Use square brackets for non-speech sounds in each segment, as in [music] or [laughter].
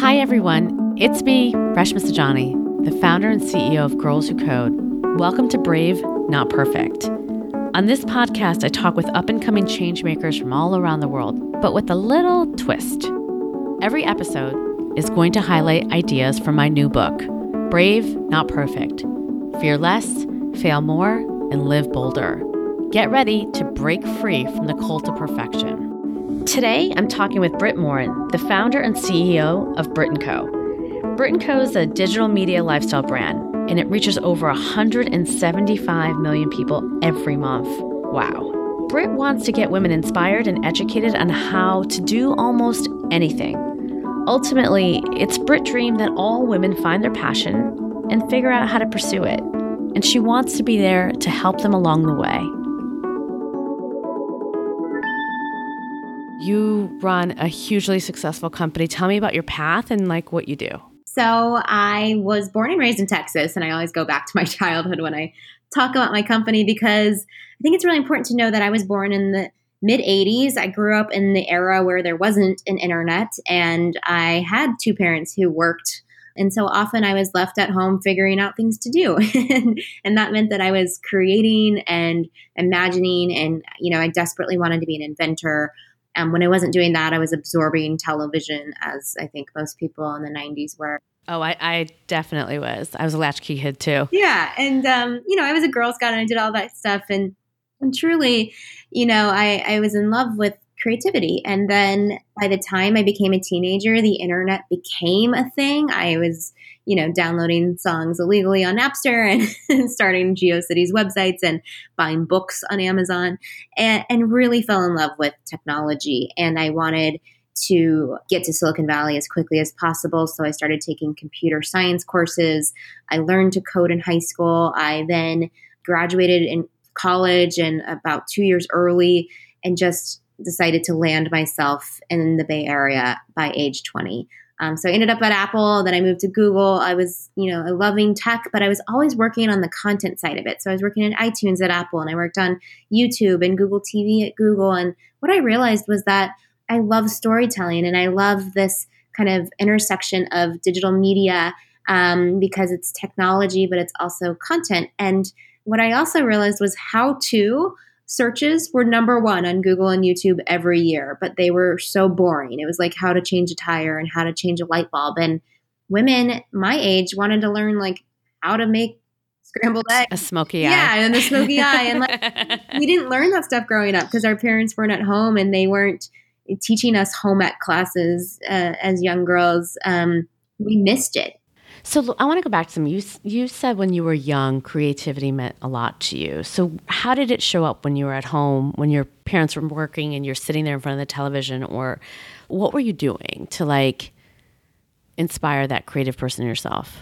Hi, everyone. It's me, Reshma Saujani, the founder and CEO of Girls Who Code. Welcome to Brave, Not Perfect. On this podcast, I talk with up and coming changemakers from all around the world, but with a little twist. Every episode is going to highlight ideas from my new book, Brave, Not Perfect Fear Less, Fail More, and Live Bolder. Get ready to break free from the cult of perfection. Today, I'm talking with Brit Morin, the founder and CEO of Brit & Co. Brit & Co is a digital media lifestyle brand, and it reaches over 175 million people every month. Wow. Brit wants to get women inspired and educated on how to do almost anything. Ultimately, it's Brit's dream that all women find their passion and figure out how to pursue it. And she wants to be there to help them along the way. You run a hugely successful company. Tell me about your path and like what you do. So, I was born and raised in Texas, and I always go back to my [laughs] childhood when I talk about my company because I think it's really important to know that I was born in the mid 80s. I grew up in the era where there wasn't an internet, and I had two parents who worked. And so often I was left at home figuring out things to do. [laughs] and that meant that I was creating and imagining. And, you know, I desperately wanted to be an inventor. Um, when I wasn't doing that, I was absorbing television, as I think most people in the 90s were. Oh, I, I definitely was. I was a latchkey kid too. Yeah. And, um, you know, I was a Girl Scout and I did all that stuff. And, and truly, you know, I, I was in love with creativity. And then by the time I became a teenager, the internet became a thing. I was, you know, downloading songs illegally on Napster [laughs] and starting GeoCities websites and buying books on Amazon and, and really fell in love with technology. And I wanted to get to Silicon Valley as quickly as possible. So I started taking computer science courses. I learned to code in high school. I then graduated in college and about two years early and just decided to land myself in the Bay Area by age 20. Um, so I ended up at Apple. Then I moved to Google. I was, you know, loving tech, but I was always working on the content side of it. So I was working in iTunes at Apple, and I worked on YouTube and Google TV at Google. And what I realized was that I love storytelling, and I love this kind of intersection of digital media um, because it's technology, but it's also content. And what I also realized was how to searches were number one on Google and YouTube every year, but they were so boring. It was like how to change a tire and how to change a light bulb. And women my age wanted to learn like how to make scrambled eggs. A smoky eye. Yeah, and the smoky eye. And like we [laughs] didn't learn that stuff growing up because our parents weren't at home and they weren't teaching us home ec classes uh, as young girls. Um, we missed it. So I want to go back to some. You you said when you were young, creativity meant a lot to you. So how did it show up when you were at home, when your parents were working, and you're sitting there in front of the television, or what were you doing to like inspire that creative person yourself?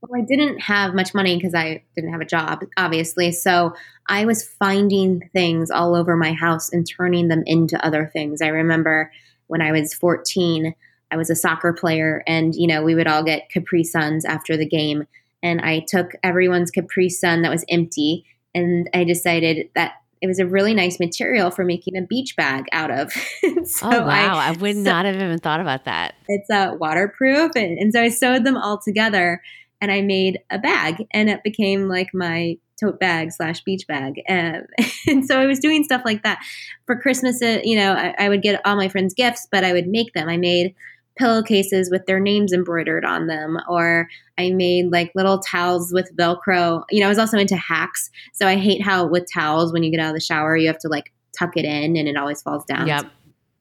Well, I didn't have much money because I didn't have a job, obviously. So I was finding things all over my house and turning them into other things. I remember when I was 14, I was a soccer player, and you know we would all get Capri Suns after the game, and I took everyone's Capri Sun that was empty, and I decided that it was a really nice material for making a beach bag out of. [laughs] so oh wow! I, I would so, not have even thought about that. It's uh, waterproof, and, and so I sewed them all together, and I made a bag, and it became like my tote bag slash beach bag. Um, [laughs] and so I was doing stuff like that for Christmas. Uh, you know, I, I, would get all my friends gifts, but I would make them. I made pillowcases with their names embroidered on them or i made like little towels with velcro you know i was also into hacks so i hate how with towels when you get out of the shower you have to like tuck it in and it always falls down yep. So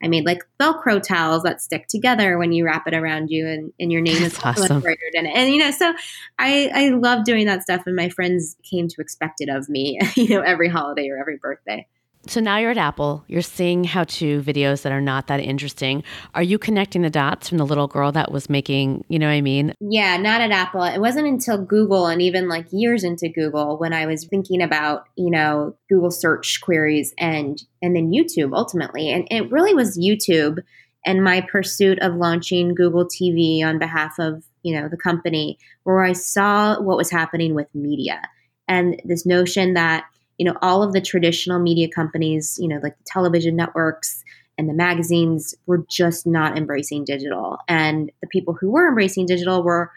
I made like Velcro towels that stick together when you wrap it around you, and, and your name That's is awesome. embroidered in it. And you know, so I I love doing that stuff, and my friends came to expect it of me, [laughs] you know, every holiday or every birthday. So now you're at Apple, you're seeing how to videos that are not that interesting. Are you connecting the dots from the little girl that was making, you know what I mean? Yeah, not at Apple. It wasn't until Google and even like years into Google when I was thinking about, you know, Google search queries and and then YouTube ultimately. And it really was YouTube and my pursuit of launching Google TV on behalf of, you know, the company where I saw what was happening with media and this notion that you know all of the traditional media companies you know like the television networks and the magazines were just not embracing digital. And the people who were embracing digital were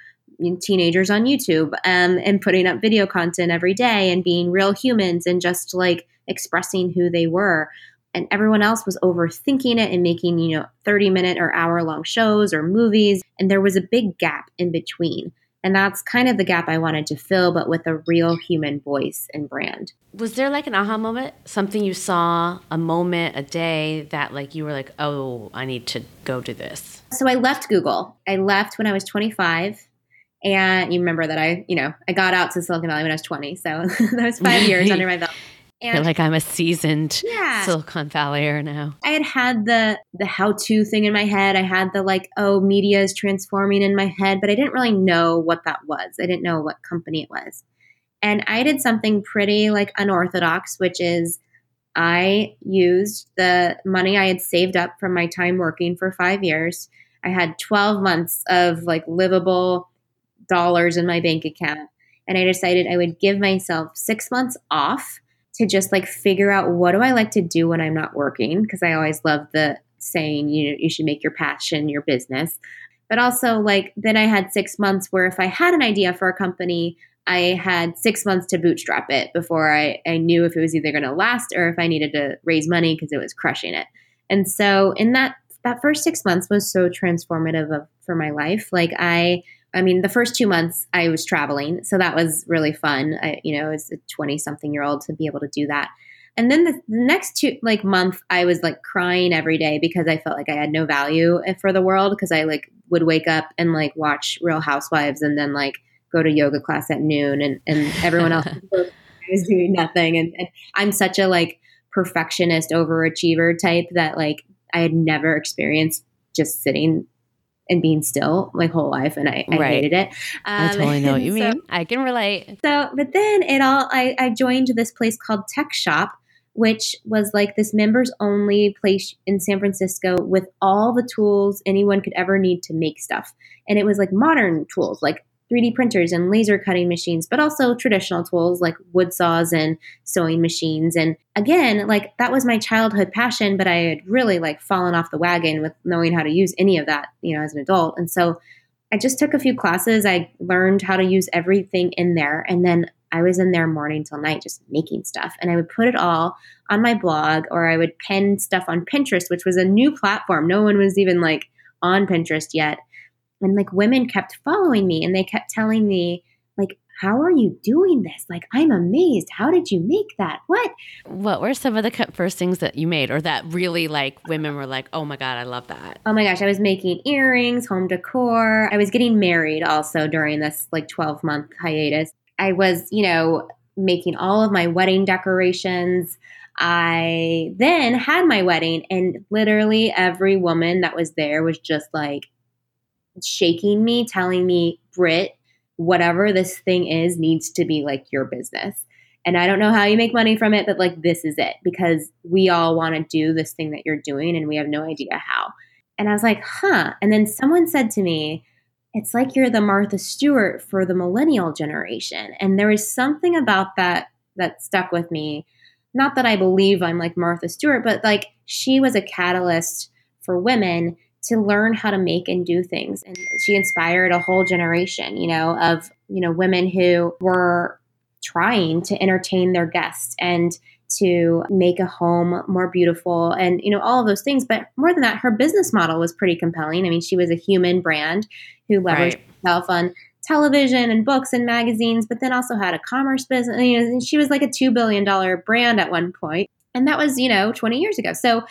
teenagers on YouTube um, and putting up video content every day and being real humans and just like expressing who they were. And everyone else was overthinking it and making, you know, 30 minute or hour long shows or movies. And there was a big gap in between. And that's kind of the gap I wanted to fill, but with a real human voice and brand. Was there like an aha moment? Something you saw, a moment, a day that like you were like, oh, I need to go do this? So I left Google. I left when I was 25. And you remember that I, you know, I got out to Silicon Valley when I was 20. So [laughs] that was five years [laughs] under my belt. And You're like I'm a seasoned yeah. Silicon Valleyer now. I had had the the how to thing in my head. I had the like, oh, media is transforming in my head, but I didn't really know what that was. I didn't know what company it was. And I did something pretty like unorthodox, which is I used the money I had saved up from my time working for five years. I had 12 months of like livable dollars in my bank account. And I decided I would give myself six months off to just like figure out what do I like to do when I'm not working because I always love the saying you know you should make your passion your business. But also like then I had 6 months where if I had an idea for a company, I had 6 months to bootstrap it before I I knew if it was either going to last or if I needed to raise money because it was crushing it. And so in that that first 6 months was so transformative of, for my life. Like I I mean, the first two months I was traveling, so that was really fun. I, you know, as a twenty-something year old to be able to do that. And then the, the, next two like month, I was like crying every day because I felt like I had no value eh, for the world because I like would wake up and like watch Real Housewives and then like go to yoga class at noon and and everyone else [laughs] [laughs] was doing nothing. And, and I'm such a like perfectionist overachiever type that like I had never experienced just sitting and being still my whole life, and I, I right. hated it. Um, I totally know what [laughs] you so, mean. I can relate. So, but then it all, I, I joined this place called Tech Shop, which was like this members only place in San Francisco with all the tools anyone could ever need to make stuff. And it was like modern tools, like 3D printers and laser cutting machines, but also traditional tools like wood saws and sewing machines. And again, like that was my childhood passion, but I had really like fallen off the wagon with knowing how to use any of that, you know, as an adult. And so I just took a few classes. I learned how to use everything in there. And then I was in there morning till night just making stuff. And I would put it all on my blog or I would pin stuff on Pinterest, which was a new platform. No one was even like on Pinterest yet and like women kept following me and they kept telling me like how are you doing this? Like i'm amazed. How did you make that? What? What were some of the first things that you made or that really like women were like oh my god i love that. Oh my gosh i was making earrings home decor. I was getting married also during this like 12 month hiatus. I was you know making all of my wedding decorations. I then had my wedding, and literally every woman that was there was just like, shaking me, telling me, Brit, whatever this thing is needs to be like your business. And I don't know how you make money from it, but like this is it because we all want to do this thing that you're doing and we have no idea how. And I was like, huh. And then someone said to me, it's like you're the Martha Stewart for the millennial generation. And there was something about that that stuck with me. Not that I believe I'm like Martha Stewart, but like she was a catalyst for women to learn how to make and do things. And she inspired a whole generation, you know, of, you know, women who were trying to entertain their guests and to make a home more beautiful and you know all of those things but more than that her business model was pretty compelling i mean she was a human brand who leveraged right. herself on television and books and magazines but then also had a commerce business you know she was like a 2 billion dollar brand at one point and that was you know 20 years ago so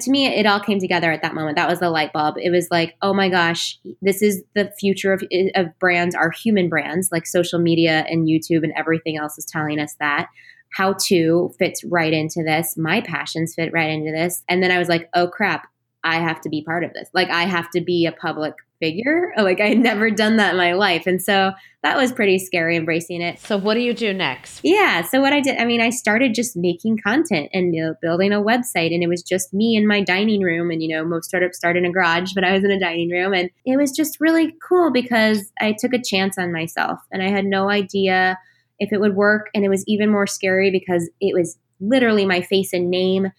to me it all came together at that moment. That was the light bulb. It was like oh my gosh this is the future of, of brands our human brands like social media and youtube and everything else is telling us that. How to fits right into this. My passions fit right into this. And then i was like oh crap i have to be part of this. Like i have to be a public figure. Like I had never done that in my life. And so that was pretty scary embracing it. So what do you do next? Yeah. So what I did, I mean, I started just making content and you know, building a website and it was just me in my dining room. And, you know, most startups start in a garage, but I was in a dining room and it was just really cool because I took a chance on myself and I had no idea if it would work. And it was even more scary because it was literally my face and name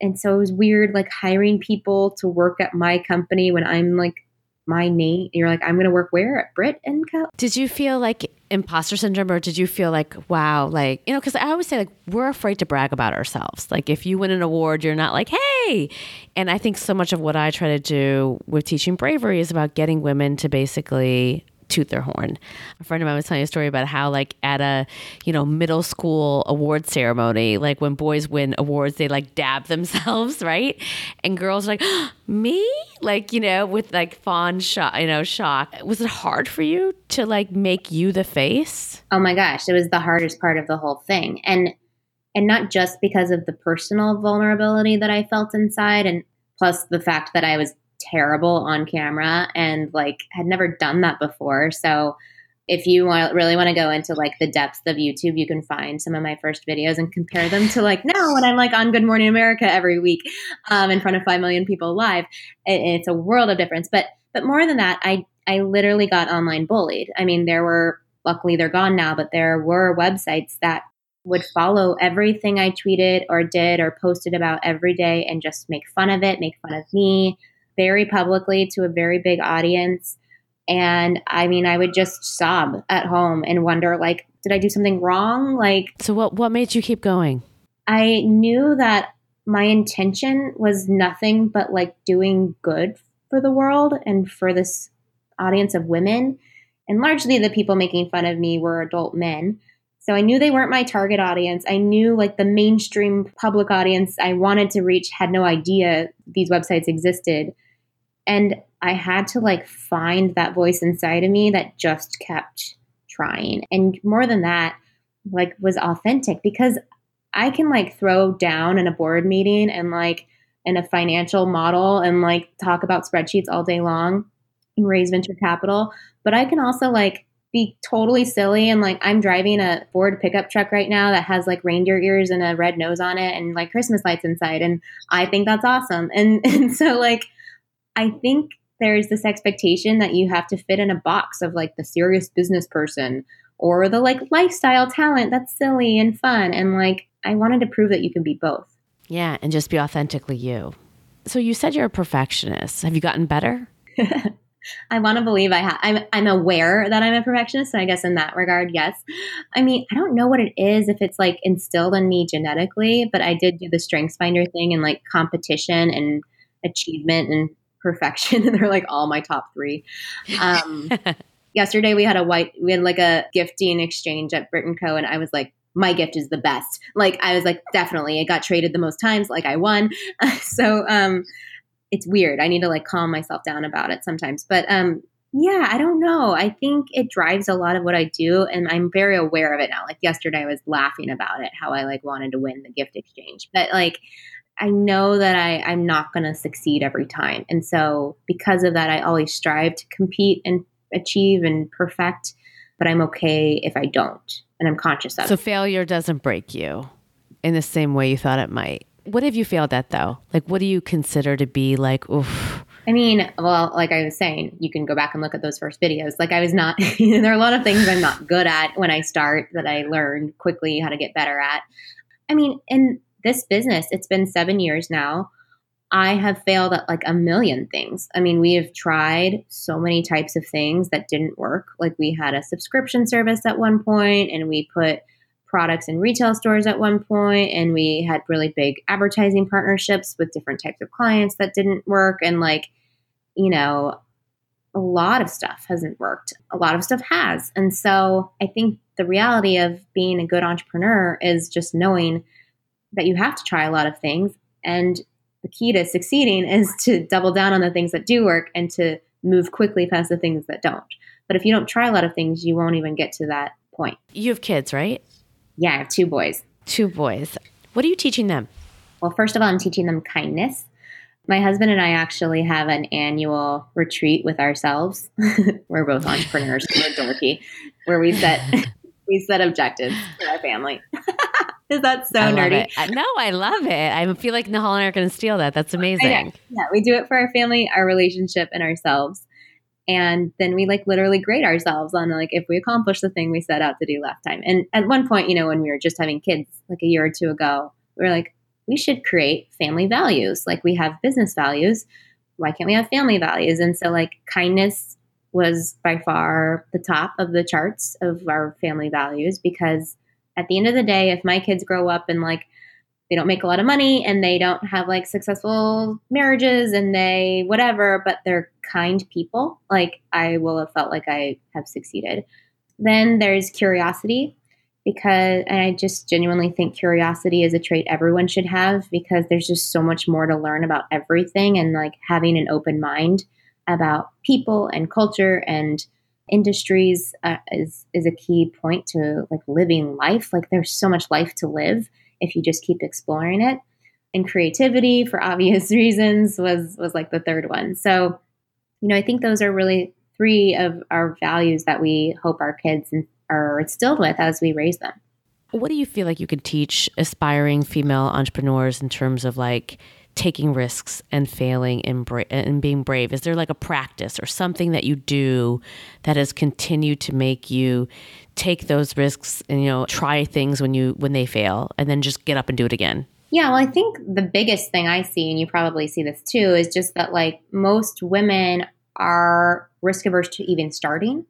and so it was weird like hiring people to work at my company when I'm like my name. You're like, I'm going to work where at Brit and Co. Did you feel like imposter syndrome, or did you feel like, wow, like you know? Because I always say like we're afraid to brag about ourselves. Like if you win an award, you're not like, hey. And I think so much of what I try to do with teaching bravery is about getting women to basically toot their horn. A friend of mine was telling a story about how, like, at a you know middle school award ceremony, like when boys win awards, they like dab [laughs] themselves, right? And girls are like, [gasps] me, like you know, with like fond shock, you know, shock. Was it hard for you to like make you the face? Oh my gosh, it was the hardest part of the whole thing, and and not just because of the personal vulnerability that I felt inside, and plus the fact that I was terrible on camera and like had never done that before. So if you want really want to go into like the depths of YouTube, you can find some of my first videos and compare them to like now when I'm like on Good Morning America every week um, in front of five million people live. It, it's a world of difference. But but more than that, I I literally got online bullied. I mean, there were luckily they're gone now, but there were websites that would follow everything I tweeted or did or posted about every day and just make fun of it, make fun of me, very publicly to a very big audience. And I mean, I would just sob at home and wonder, like, did I do something wrong? Like, so what? What made you keep going? I knew that my intention was nothing but like doing good for the world and for this audience of women. And largely, the people making fun of me were adult men. So I knew they weren't my target audience. I knew like the mainstream public audience I wanted to reach had no idea these websites existed. And I had to like find that voice inside of me that just kept trying. And more than that, like was authentic because I can like throw down in a board meeting and like in a financial model and like talk about spreadsheets all day long and raise venture capital. But I can also like be totally silly and like I'm driving a Ford pickup truck right now that has like reindeer ears and a red nose on it and like Christmas lights inside and I think that's awesome. And [laughs] and so like I think there's this expectation that you have to fit in a box of like the serious business person or the like lifestyle talent that's silly and fun. And like, I wanted to prove that you can be both. Yeah, and just be authentically you. So you said you're a perfectionist. Have you gotten better? [laughs] I want to believe I have. I'm, I'm aware that I'm a perfectionist. So I guess in that regard, yes. I mean, I don't know what it is, if it's like instilled in me genetically, but I did do the strengths finder thing and like competition and achievement and perfection [laughs] and they're like all my top three. Um, [laughs] yesterday we had a white we had like a gifting exchange at Brit & Co and i was like my gift is the best. Like i was like definitely it got traded the most times like i won. [laughs] So um it's weird. I need to like calm myself down about it sometimes. But um yeah i don't know. I think it drives a lot of what i do and i'm very aware of it now. Like yesterday i was laughing about it how i like wanted to win the gift exchange. But like I know that I, I'm not going to succeed every time. And so, because of that, I always strive to compete and achieve and perfect, but I'm okay if I don't. And I'm conscious of So, failure doesn't break you in the same way you thought it might. What have you failed at though? Like, what do you consider to be like, oof? I mean, well, like I was saying, you can go back and look at those first videos. Like, I was not, [laughs] there are a lot of things I'm not good at when I start that I learned quickly how to get better at. I mean, and this business, it's been seven years now. I have failed at like a million things. I mean, we have tried so many types of things that didn't work. Like we had a subscription service at one point and we put products in retail stores at one point and we had really big advertising partnerships with different types of clients that didn't work and like, you know, a lot of stuff hasn't worked. A lot of stuff has. And so I think the reality of being a good entrepreneur is just knowing that you have to try a lot of things. And the key to succeeding [laughs] is to double down on the things that do work and to move quickly past the things that don't. But if you don't try a lot of things, you won't even get to that point. You have kids, right? Yeah, I have two boys. Two boys. What are you teaching them? Well, first of all, I'm teaching them kindness. My husband and I actually have an annual retreat with ourselves. [laughs] We're both entrepreneurs. We're dorky, where we set [laughs] we set objectives for our family. Is that so nerdy? No, I love it. I feel like Nihal and I are going to steal that. That's amazing. Yeah, we do it for our family, our relationship, and ourselves. And then we like literally grade ourselves on like if we accomplish the thing we set out to do last time. And at one point, you know, when we were just having kids, like a year or two ago, we were like, we should create family values. Like we have business values. Why can't we have family values? And so, like, kindness was by far the top of the charts of our family values because at the end of the day, if my kids grow up and like they don't make a lot of money and they don't have like successful marriages and they whatever, but they're kind people, like I will have felt like I have succeeded. Then there's curiosity because and I just genuinely think curiosity is a trait everyone should have because there's just so much more to learn about everything and like having an open mind about people and culture and industries uh, is is a key point to like living life. Like there's so much life to live if you just keep exploring it. And creativity for [laughs] obvious reasons was was like the third one. So you know i think those are really three of our values that we hope our kids are instilled with as we raise them. What do you feel like you could teach aspiring female entrepreneurs in terms of like taking risks and failing and, bra- and being brave? Is there like a practice or something that you do that has continued to make you take those risks and you know try things when you when they fail and then just get up and do it again? Yeah, well, I think the biggest thing I see, and you probably see this too, is just that like most women are risk averse to even starting.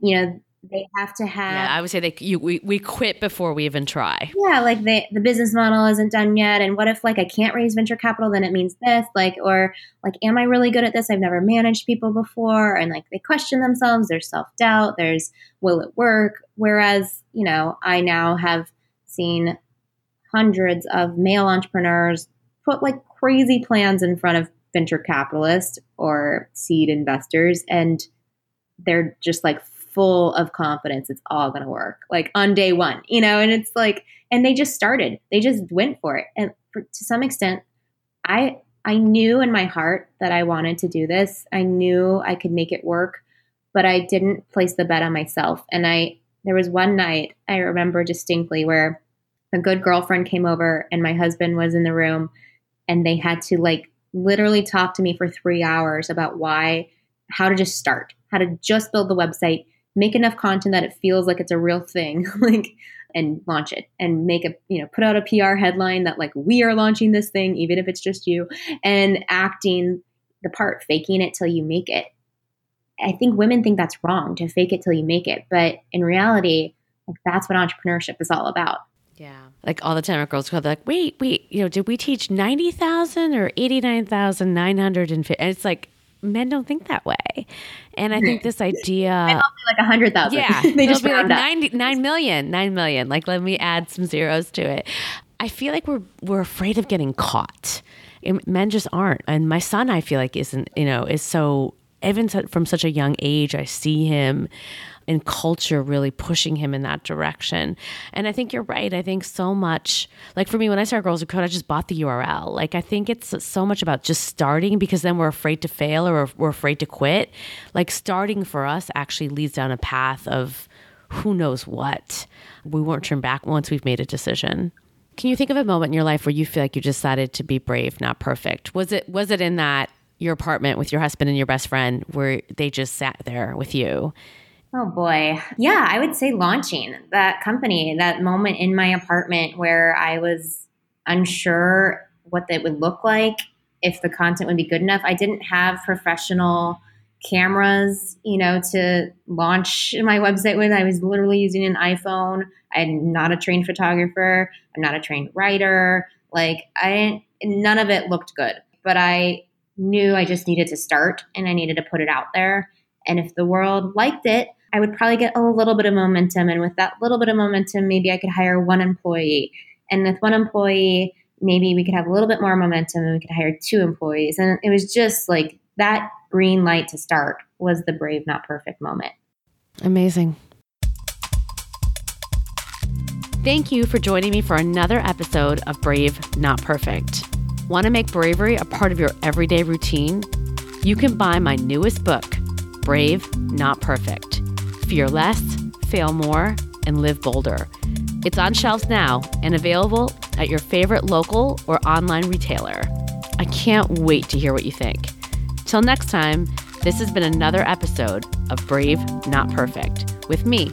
You know, they have to have. Yeah, I would say they you we, we quit before we even try. Yeah, like the the business model isn't done yet, and what if like I can't raise venture capital? Then it means this, like, or like, am I really good at this? I've never managed people before, and like they question themselves. There's self doubt. There's will it work? Whereas you know, I now have seen hundreds of male entrepreneurs put like crazy plans in front of venture capitalists or seed investors and they're just like full of confidence it's all going to work like on day one you know and it's like and they just started they just went for it. And for, to some extent i i knew in my heart that i wanted to do this. I knew i could make it work but i didn't place the bet on myself. And i there was one night i remember distinctly where a good girlfriend came over and my husband was in the room and they had to like literally talk to me for three hours about why, how to just start, how to just build the website, make enough content that it feels like it's a real thing, [laughs] like, and launch it and make a, you know, put out a PR headline that like, we are launching this thing, even if it's just you, and acting the part, faking it till you make it. I think women think that's wrong to fake it till you make it. But in reality, like that's what entrepreneurship is all about. Yeah. Like all the time at Girls Club, like, wait, wait, you know, did we teach 90,000 or 89,950? And it's like, men don't think that way. And I think this idea. like a 100,000. Yeah. [laughs] they just be like 90, 9 million, 9 million. Like, let me add some zeros to it. I feel like we're, we're afraid of getting caught. Men just aren't. And my son, I feel like, isn't, you know, is so, even from such a young age, I see him and culture really pushing him in that direction. And I think you're right. I think so much, like for me, when I started Girls Who Code, I just bought the URL. Like I think it's so much about just starting because then we're afraid to fail or we're afraid to quit. Like starting for us actually leads down a path of who knows what. We won't turn back once we've made a decision. Can you think of a moment in your life where you feel like you decided to be brave, not perfect? Was it was it in that your apartment with your husband and your best friend where they just sat there with you Oh boy. Yeah, I would say launching that company, that moment in my apartment where I was unsure what that would look like, if the content would be good enough. I didn't have professional cameras, you know, to launch my website with. I was literally using an iPhone. I'm not a trained photographer. I'm not a trained writer. Like I none of it looked good, but I knew I just needed to start and I needed to put it out there. And if the world liked it, I would probably get a little bit of momentum. And with that little bit of momentum, maybe I could hire one employee. And with one employee, maybe we could have a little bit more momentum and we could hire two employees. And it was just like that green light to start was the brave, not perfect moment. Amazing. Thank you for joining me for another episode of Brave, Not Perfect. Want to make bravery a part of your everyday routine? You can buy my newest book, Brave, Not Perfect Fear less, fail more, and live bolder. It's on shelves now and available at your favorite local or online retailer. I can't wait to hear what you think. Till next time, this has been another episode of Brave, Not Perfect with me,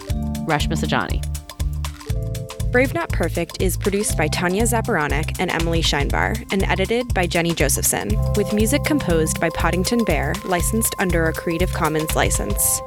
Reshma Saujani. Brave Not Perfect is produced by Tanya Zaporanik and Emily Scheinbar and edited by Jenny Josephson, with music composed by Poddington Bear, licensed under a Creative Commons license.